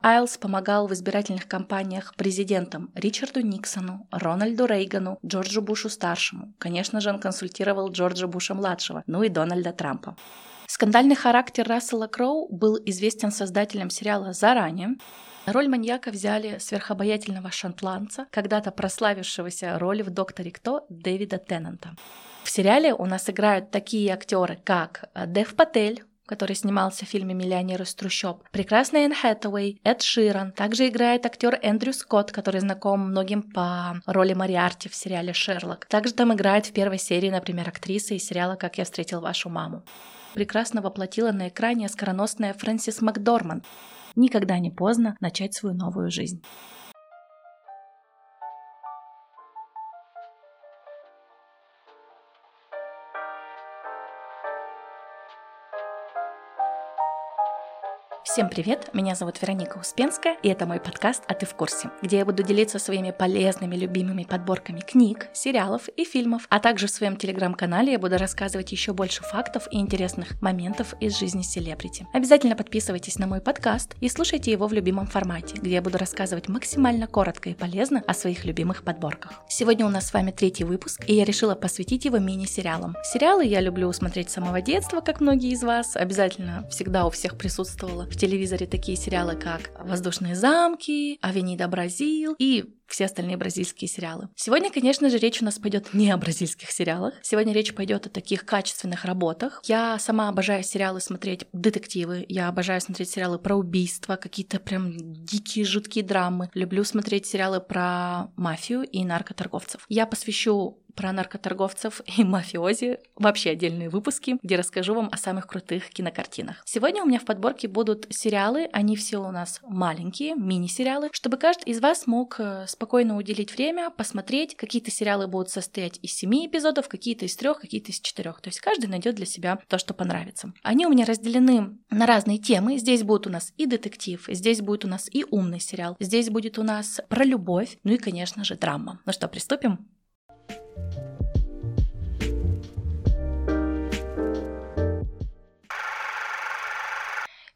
Айлс помогал в избирательных кампаниях президентам Ричарду Никсону, Рональду Рейгану, Джорджу Бушу-старшему. Конечно же, он консультировал Джорджа Буша-младшего, ну и Дональда Трампа. Скандальный характер Рассела Кроу был известен создателям сериала заранее. Роль маньяка взяли сверхобаятельного шотландца, когда-то прославившегося роли в «Докторе Кто» Дэвида Теннанта. В сериале у нас играют такие актеры, как Дэв Патель, который снимался в фильме «Миллионер из трущоб», прекрасная Энн Хэтэуэй, Эд Ширан. Также играет актер Эндрю Скотт, который знаком многим по роли Мариарти в сериале «Шерлок». Также там играет в первой серии, например, актриса из сериала «Как я встретил вашу маму». Прекрасно воплотила на экране скороносная Фрэнсис Макдорман. Никогда не поздно начать свою новую жизнь. Всем привет, меня зовут Вероника Успенская, и это мой подкаст «А ты в курсе», где я буду делиться своими полезными, любимыми подборками книг, сериалов и фильмов, а также в своем телеграм-канале я буду рассказывать еще больше фактов и интересных моментов из жизни селебрити. Обязательно подписывайтесь на мой подкаст и слушайте его в любимом формате, где я буду рассказывать максимально коротко и полезно о своих любимых подборках. Сегодня у нас с вами третий выпуск, и я решила посвятить его мини-сериалам. Сериалы я люблю смотреть с самого детства, как многие из вас, обязательно всегда у всех присутствовала в телевизоре такие сериалы, как «Воздушные замки», «Авенида Бразил» и все остальные бразильские сериалы. Сегодня, конечно же, речь у нас пойдет не о бразильских сериалах. Сегодня речь пойдет о таких качественных работах. Я сама обожаю сериалы смотреть детективы. Я обожаю смотреть сериалы про убийства, какие-то прям дикие, жуткие драмы. Люблю смотреть сериалы про мафию и наркоторговцев. Я посвящу про наркоторговцев и мафиози, вообще отдельные выпуски, где расскажу вам о самых крутых кинокартинах. Сегодня у меня в подборке будут сериалы, они все у нас маленькие, мини-сериалы, чтобы каждый из вас мог э, спокойно уделить время, посмотреть. Какие-то сериалы будут состоять из семи эпизодов, какие-то из трех, какие-то из четырех. То есть каждый найдет для себя то, что понравится. Они у меня разделены на разные темы. Здесь будет у нас и детектив, здесь будет у нас и умный сериал, здесь будет у нас про любовь, ну и, конечно же, драма. Ну что, приступим?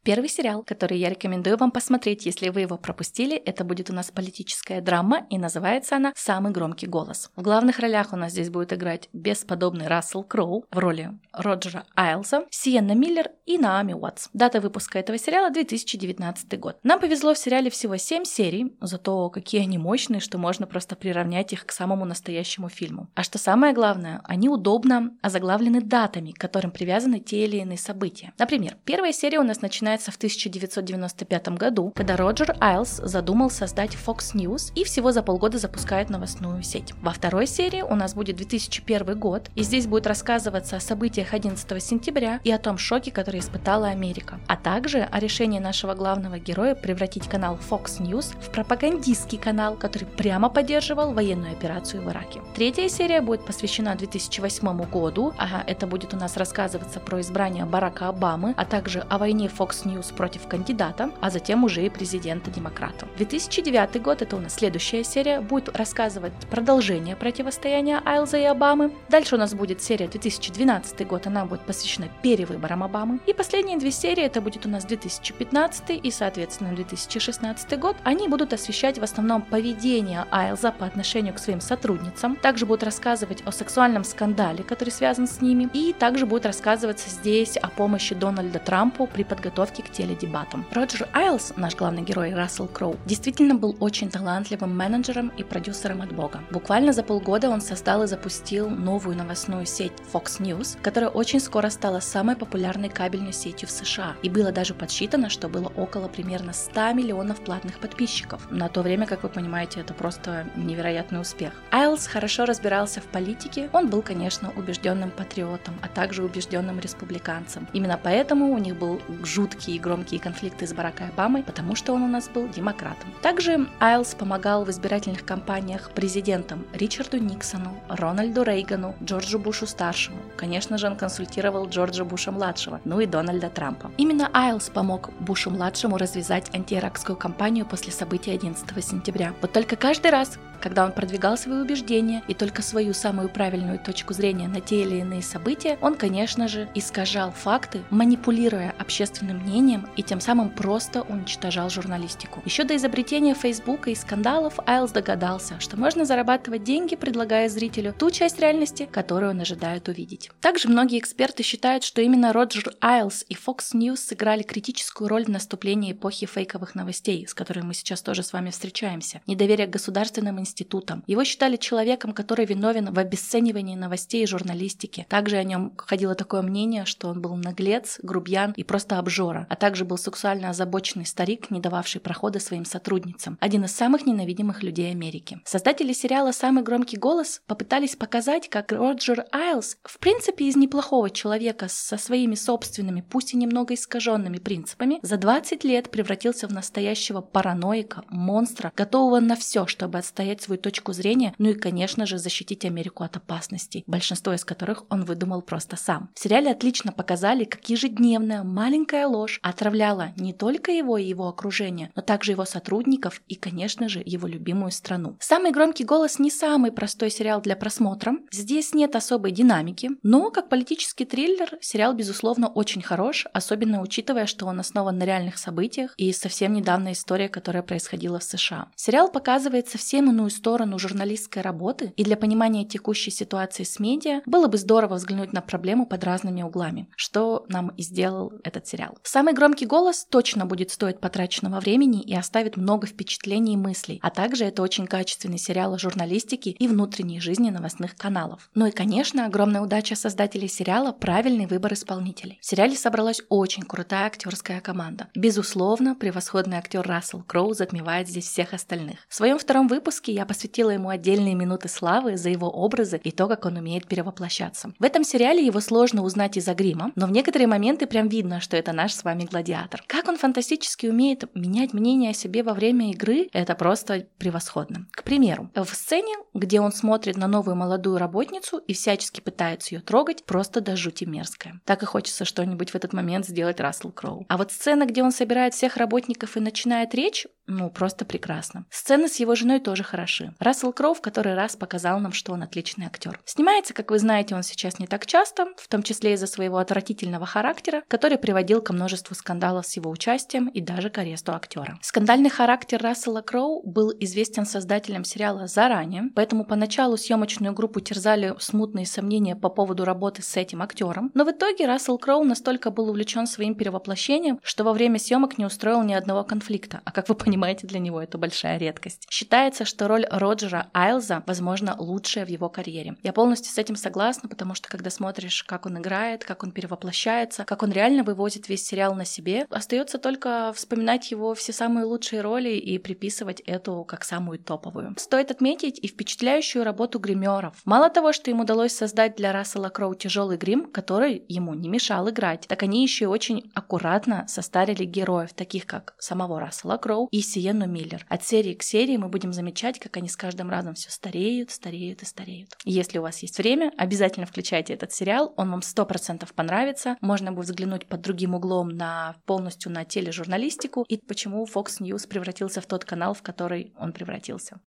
Первый сериал, который я рекомендую вам посмотреть, если вы его пропустили, это будет у нас политическая драма, и называется она «Самый громкий голос». В главных ролях у нас здесь будет играть бесподобный Рассел Кроу в роли Роджера Айлса, Сиенна Миллер и Наоми Уотс. Дата выпуска этого сериала 2019 год. Нам повезло в сериале всего 7 серий, зато какие они мощные, что можно просто приравнять их к самому настоящему фильму. А что самое главное, они удобно озаглавлены датами, к которым привязаны те или иные события. Например, первая серия у нас начинается начинается в 1995 году, когда Роджер Айлс задумал создать Fox News и всего за полгода запускает новостную сеть. Во второй серии у нас будет 2001 год, и здесь будет рассказываться о событиях 11 сентября и о том шоке, который испытала Америка, а также о решении нашего главного героя превратить канал Fox News в пропагандистский канал, который прямо поддерживал военную операцию в Ираке. Третья серия будет посвящена 2008 году, а это будет у нас рассказываться про избрание Барака Обамы, а также о войне Fox News против кандидата, а затем уже и президента-демократа. 2009 год, это у нас следующая серия, будет рассказывать продолжение противостояния Айлза и Обамы. Дальше у нас будет серия 2012 год, она будет посвящена перевыборам Обамы. И последние две серии, это будет у нас 2015 и, соответственно, 2016 год, они будут освещать в основном поведение Айлза по отношению к своим сотрудницам. Также будут рассказывать о сексуальном скандале, который связан с ними. И также будет рассказываться здесь о помощи Дональда Трампу при подготовке подготовки к теледебатам. Роджер Айлс, наш главный герой Рассел Кроу, действительно был очень талантливым менеджером и продюсером от бога. Буквально за полгода он создал и запустил новую новостную сеть Fox News, которая очень скоро стала самой популярной кабельной сетью в США. И было даже подсчитано, что было около примерно 100 миллионов платных подписчиков. На то время, как вы понимаете, это просто невероятный успех. Айлс хорошо разбирался в политике, он был, конечно, убежденным патриотом, а также убежденным республиканцем. Именно поэтому у них был жуткий жуткие и громкие конфликты с Баракой Обамой, потому что он у нас был демократом. Также Айлс помогал в избирательных кампаниях президентам Ричарду Никсону, Рональду Рейгану, Джорджу Бушу-старшему. Конечно же, он консультировал Джорджа Буша-младшего, ну и Дональда Трампа. Именно Айлс помог Бушу-младшему развязать антииракскую кампанию после событий 11 сентября. Вот только каждый раз, когда он продвигал свои убеждения и только свою самую правильную точку зрения на те или иные события, он, конечно же, искажал факты, манипулируя общественным мнением мнением и тем самым просто уничтожал журналистику. Еще до изобретения Фейсбука и скандалов Айлс догадался, что можно зарабатывать деньги, предлагая зрителю ту часть реальности, которую он ожидает увидеть. Также многие эксперты считают, что именно Роджер Айлс и Fox News сыграли критическую роль в наступлении эпохи фейковых новостей, с которой мы сейчас тоже с вами встречаемся. Недоверие к государственным институтам. Его считали человеком, который виновен в обесценивании новостей и журналистики. Также о нем ходило такое мнение, что он был наглец, грубьян и просто обжора, а также был сексуально озабоченный старик, не дававший прохода своим сотрудницам. Один из самых ненавидимых людей Америки. Создатели сериала «Самый громкий голос» попытались показать, как Роджер Айлс, в принципе, из неплохого человека со своими собственными, пусть и немного искаженными принципами, за 20 лет превратился в настоящего параноика, монстра, готового на все, чтобы отстоять свою точку зрения, ну и, конечно же, защитить Америку от опасностей, большинство из которых он выдумал просто сам. В сериале отлично показали, как ежедневная маленькая ложь отравляла не только его и его окружение, но также его сотрудников и, конечно же, его любимую страну. Самый громкий голос не самый простой сериал для просмотра. Здесь нет особой динамики, но как политический триллер сериал, безусловно, очень хорош, особенно учитывая, что он основан на реальных событиях и совсем недавно история, которая происходила в США. Сериал показывает совсем иную сторону журналистской работы, и для понимания текущей ситуации с медиа было бы здорово взглянуть на проблему под разными углами, что нам и сделал этот сериал. Самый громкий голос точно будет стоить потраченного времени и оставит много впечатлений и мыслей, а также это очень качественный сериал о журналистике и внутренней жизни новостных каналов. Ну и, конечно, огромная удача создателей сериала – правильный выбор исполнителей. В сериале собралась очень крутая актерская команда. Безусловно, превосходный актер Рассел Кроу затмевает здесь всех остальных. В своем втором выпуске я посвятила ему отдельные минуты славы за его образы и то, как он умеет перевоплощаться. В этом сериале его сложно узнать из-за грима, но в некоторые моменты прям видно, что это наш с вами гладиатор. Как он фантастически умеет менять мнение о себе во время игры, это просто превосходно. К примеру, в сцене, где он смотрит на новую молодую работницу и всячески пытается ее трогать, просто до жути мерзкое. Так и хочется что-нибудь в этот момент сделать Рассел Кроу. А вот сцена, где он собирает всех работников и начинает речь, ну, просто прекрасно. Сцены с его женой тоже хороши. Рассел Кроу в который раз показал нам, что он отличный актер. Снимается, как вы знаете, он сейчас не так часто, в том числе из-за своего отвратительного характера, который приводил ко множеству скандалов с его участием и даже к аресту актера. Скандальный характер Рассела Кроу был известен создателям сериала заранее, поэтому поначалу съемочную группу терзали смутные сомнения по поводу работы с этим актером, но в итоге Рассел Кроу настолько был увлечен своим перевоплощением, что во время съемок не устроил ни одного конфликта, а как вы понимаете, для него это большая редкость. Считается, что роль Роджера Айлза, возможно, лучшая в его карьере. Я полностью с этим согласна, потому что когда смотришь, как он играет, как он перевоплощается, как он реально вывозит весь сериал на себе, остается только вспоминать его все самые лучшие роли и приписывать эту как самую топовую. Стоит отметить и впечатляющую работу гримеров. Мало того, что им удалось создать для Рассела Кроу тяжелый грим, который ему не мешал играть, так они еще и очень аккуратно состарили героев, таких как самого Рассела Кроу и Сиену Миллер. От серии к серии мы будем замечать, как они с каждым разом все стареют, стареют и стареют. Если у вас есть время, обязательно включайте этот сериал, он вам сто процентов понравится. Можно будет взглянуть под другим углом на полностью на тележурналистику и почему Fox News превратился в тот канал, в который он превратился.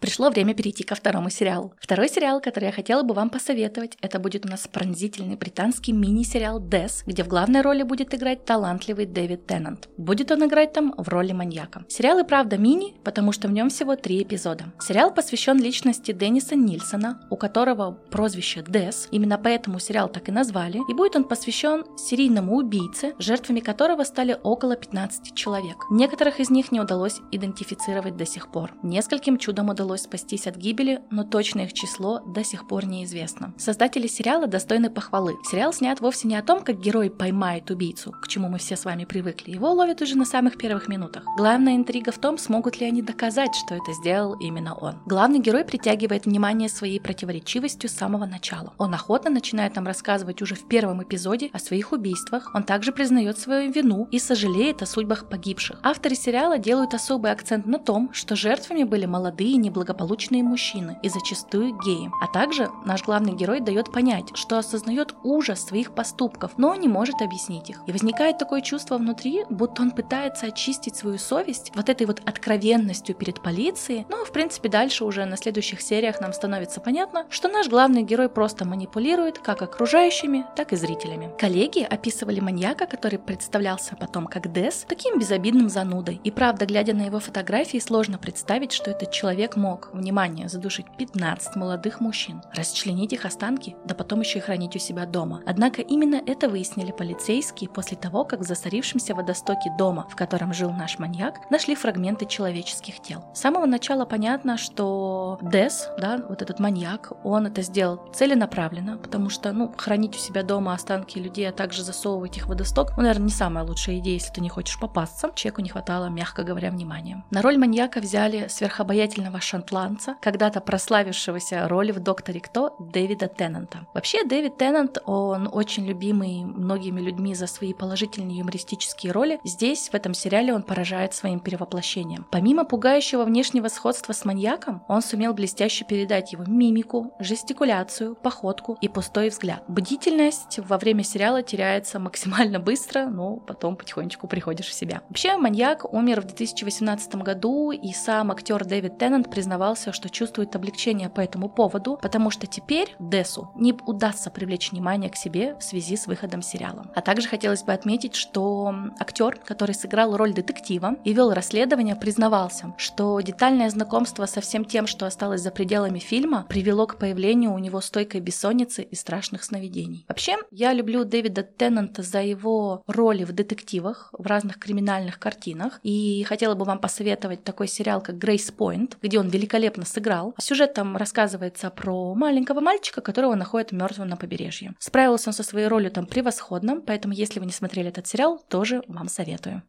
Пришло время перейти ко второму сериалу. Второй сериал, который я хотела бы вам посоветовать, это будет у нас пронзительный британский мини-сериал «Дес», где в главной роли будет играть талантливый Дэвид Теннант. Будет он играть там в роли маньяка. Сериал и правда мини, потому что в нем всего три эпизода. Сериал посвящен личности Денниса Нильсона, у которого прозвище Дес, именно поэтому сериал так и назвали, и будет он посвящен серийному убийце, жертвами которого стали около 15 человек. Некоторых из них не удалось идентифицировать до сих пор. Нескольким чудом удалось удалось спастись от гибели, но точное их число до сих пор неизвестно. Создатели сериала достойны похвалы. Сериал снят вовсе не о том, как герой поймает убийцу, к чему мы все с вами привыкли. Его ловят уже на самых первых минутах. Главная интрига в том, смогут ли они доказать, что это сделал именно он. Главный герой притягивает внимание своей противоречивостью с самого начала. Он охотно начинает нам рассказывать уже в первом эпизоде о своих убийствах. Он также признает свою вину и сожалеет о судьбах погибших. Авторы сериала делают особый акцент на том, что жертвами были молодые и неблагополучные мужчины и зачастую геи. А также наш главный герой дает понять, что осознает ужас своих поступков, но не может объяснить их. И возникает такое чувство внутри, будто он пытается очистить свою совесть вот этой вот откровенностью перед полицией. Но, в принципе, дальше уже на следующих сериях нам становится понятно, что наш главный герой просто манипулирует как окружающими, так и зрителями. Коллеги описывали маньяка, который представлялся потом как Дес, таким безобидным занудой. И правда, глядя на его фотографии, сложно представить, что этот человек мог, внимание, задушить 15 молодых мужчин, расчленить их останки, да потом еще и хранить у себя дома. Однако именно это выяснили полицейские после того, как в засорившемся водостоке дома, в котором жил наш маньяк, нашли фрагменты человеческих тел. С самого начала понятно, что Дес, да, вот этот маньяк, он это сделал целенаправленно, потому что, ну, хранить у себя дома останки людей, а также засовывать их в водосток, ну, наверное, не самая лучшая идея, если ты не хочешь попасться. Человеку не хватало, мягко говоря, внимания. На роль маньяка взяли сверхобаятельного шотландца, когда-то прославившегося роли в «Докторе Кто» Дэвида Теннанта. Вообще, Дэвид Теннант, он очень любимый многими людьми за свои положительные юмористические роли. Здесь, в этом сериале, он поражает своим перевоплощением. Помимо пугающего внешнего сходства с маньяком, он сумел блестяще передать его мимику, жестикуляцию, походку и пустой взгляд. Бдительность во время сериала теряется максимально быстро, но потом потихонечку приходишь в себя. Вообще, маньяк умер в 2018 году, и сам актер Дэвид Теннант признавался, что чувствует облегчение по этому поводу, потому что теперь Десу не удастся привлечь внимание к себе в связи с выходом сериала. А также хотелось бы отметить, что актер, который сыграл роль детектива и вел расследование, признавался, что детальное знакомство со всем тем, что осталось за пределами фильма, привело к появлению у него стойкой бессонницы и страшных сновидений. Вообще, я люблю Дэвида Теннанта за его роли в детективах, в разных криминальных картинах, и хотела бы вам посоветовать такой сериал, как Грейс Пойнт, где он великолепно сыграл. Сюжет там рассказывается про маленького мальчика, которого находят мертвым на побережье. Справился он со своей ролью там превосходно, поэтому если вы не смотрели этот сериал, тоже вам советую.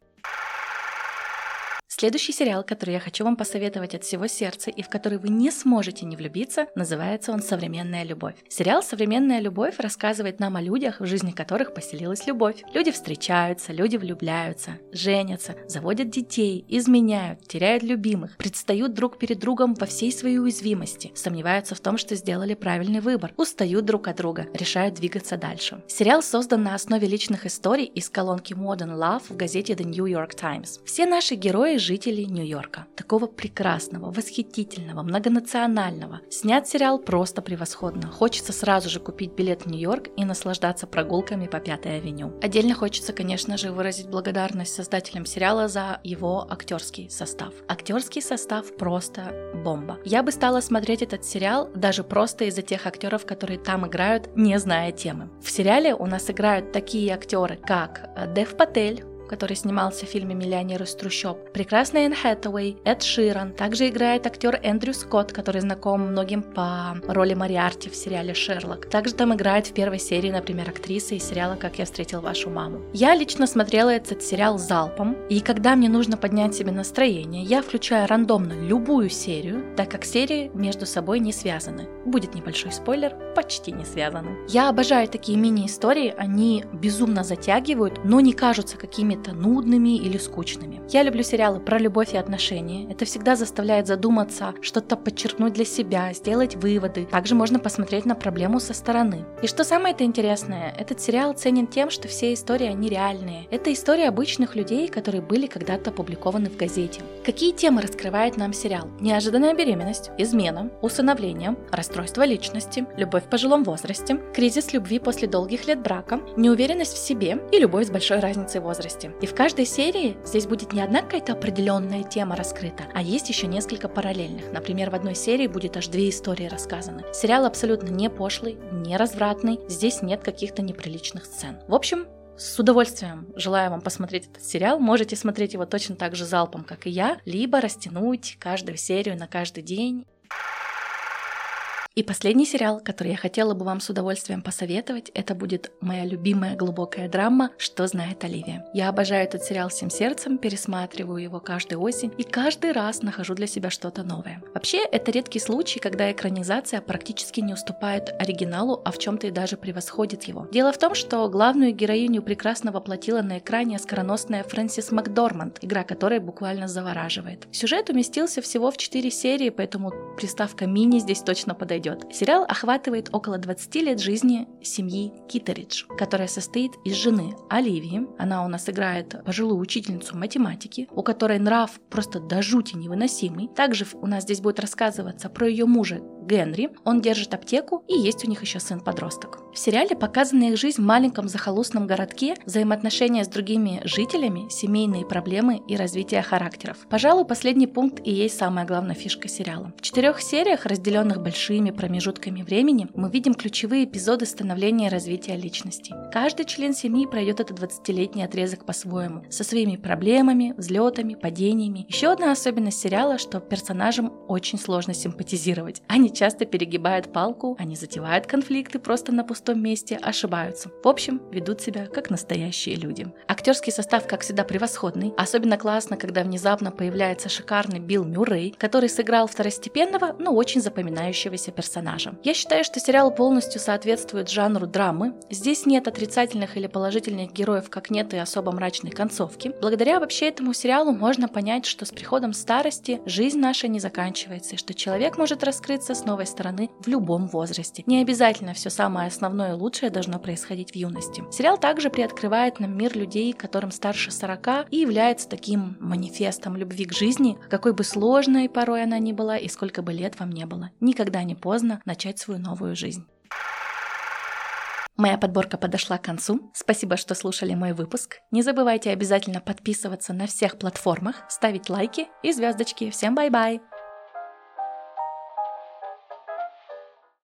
Следующий сериал, который я хочу вам посоветовать от всего сердца и в который вы не сможете не влюбиться, называется он «Современная любовь». Сериал «Современная любовь» рассказывает нам о людях, в жизни которых поселилась любовь. Люди встречаются, люди влюбляются, женятся, заводят детей, изменяют, теряют любимых, предстают друг перед другом во всей своей уязвимости, сомневаются в том, что сделали правильный выбор, устают друг от друга, решают двигаться дальше. Сериал создан на основе личных историй из колонки Modern Love в газете The New York Times. Все наши герои жителей Нью-Йорка. Такого прекрасного, восхитительного, многонационального. Снят сериал просто превосходно. Хочется сразу же купить билет в Нью-Йорк и наслаждаться прогулками по Пятой авеню. Отдельно хочется, конечно же, выразить благодарность создателям сериала за его актерский состав. Актерский состав просто бомба. Я бы стала смотреть этот сериал даже просто из-за тех актеров, которые там играют, не зная темы. В сериале у нас играют такие актеры, как Дев Патель, который снимался в фильме «Миллионер из трущоб», прекрасная Энн Хэтэуэй, Эд Ширан. Также играет актер Эндрю Скотт, который знаком многим по роли Мариарти в сериале «Шерлок». Также там играет в первой серии, например, актриса из сериала «Как я встретил вашу маму». Я лично смотрела этот сериал залпом, и когда мне нужно поднять себе настроение, я включаю рандомно любую серию, так как серии между собой не связаны. Будет небольшой спойлер, почти не связаны. Я обожаю такие мини-истории, они безумно затягивают, но не кажутся какими-то какими-то нудными или скучными. Я люблю сериалы про любовь и отношения. Это всегда заставляет задуматься, что-то подчеркнуть для себя, сделать выводы. Также можно посмотреть на проблему со стороны. И что самое это интересное, этот сериал ценен тем, что все истории, они реальные. Это история обычных людей, которые были когда-то опубликованы в газете. Какие темы раскрывает нам сериал? Неожиданная беременность, измена, усыновление, расстройство личности, любовь в пожилом возрасте, кризис любви после долгих лет брака, неуверенность в себе и любовь с большой разницей в возрасте. И в каждой серии здесь будет не одна какая-то определенная тема раскрыта, а есть еще несколько параллельных. Например, в одной серии будет аж две истории рассказаны. Сериал абсолютно не пошлый, не развратный, здесь нет каких-то неприличных сцен. В общем, с удовольствием желаю вам посмотреть этот сериал. Можете смотреть его точно так же залпом, как и я, либо растянуть каждую серию на каждый день И последний сериал, который я хотела бы вам с удовольствием посоветовать, это будет моя любимая глубокая драма «Что знает Оливия». Я обожаю этот сериал всем сердцем, пересматриваю его каждую осень и каждый раз нахожу для себя что-то новое. Вообще, это редкий случай, когда экранизация практически не уступает оригиналу, а в чем-то и даже превосходит его. Дело в том, что главную героиню прекрасно воплотила на экране скороносная Фрэнсис Макдорманд, игра которой буквально завораживает. Сюжет уместился всего в 4 серии, поэтому приставка «мини» здесь точно подойдет подойдет. Сериал охватывает около 20 лет жизни семьи Китеридж, которая состоит из жены Оливии. Она у нас играет пожилую учительницу математики, у которой нрав просто до жути невыносимый. Также у нас здесь будет рассказываться про ее мужа Генри. Он держит аптеку и есть у них еще сын-подросток. В сериале показана их жизнь в маленьком захолустном городке, взаимоотношения с другими жителями, семейные проблемы и развитие характеров. Пожалуй, последний пункт и есть самая главная фишка сериала. В четырех сериях, разделенных большими промежутками времени, мы видим ключевые эпизоды становления и развития личности. Каждый член семьи пройдет этот 20-летний отрезок по-своему, со своими проблемами, взлетами, падениями. Еще одна особенность сериала, что персонажам очень сложно симпатизировать. Они часто перегибают палку, они затевают конфликты просто на пустом месте, ошибаются. В общем, ведут себя как настоящие люди. Актерский состав, как всегда, превосходный. Особенно классно, когда внезапно появляется шикарный Билл Мюррей, который сыграл второстепенного, но очень запоминающегося персонажа. Я считаю, что сериал полностью соответствует жанру драмы. Здесь нет отрицательных или положительных героев, как нет и особо мрачной концовки. Благодаря вообще этому сериалу можно понять, что с приходом старости жизнь наша не заканчивается, и что человек может раскрыться с новой стороны в любом возрасте. Не обязательно все самое основное и лучшее должно происходить в юности. Сериал также приоткрывает нам мир людей, которым старше 40 и является таким манифестом любви к жизни, какой бы сложной порой она ни была и сколько бы лет вам не было. Никогда не поздно начать свою новую жизнь. Моя подборка подошла к концу. Спасибо, что слушали мой выпуск. Не забывайте обязательно подписываться на всех платформах, ставить лайки и звездочки. Всем bye-bye!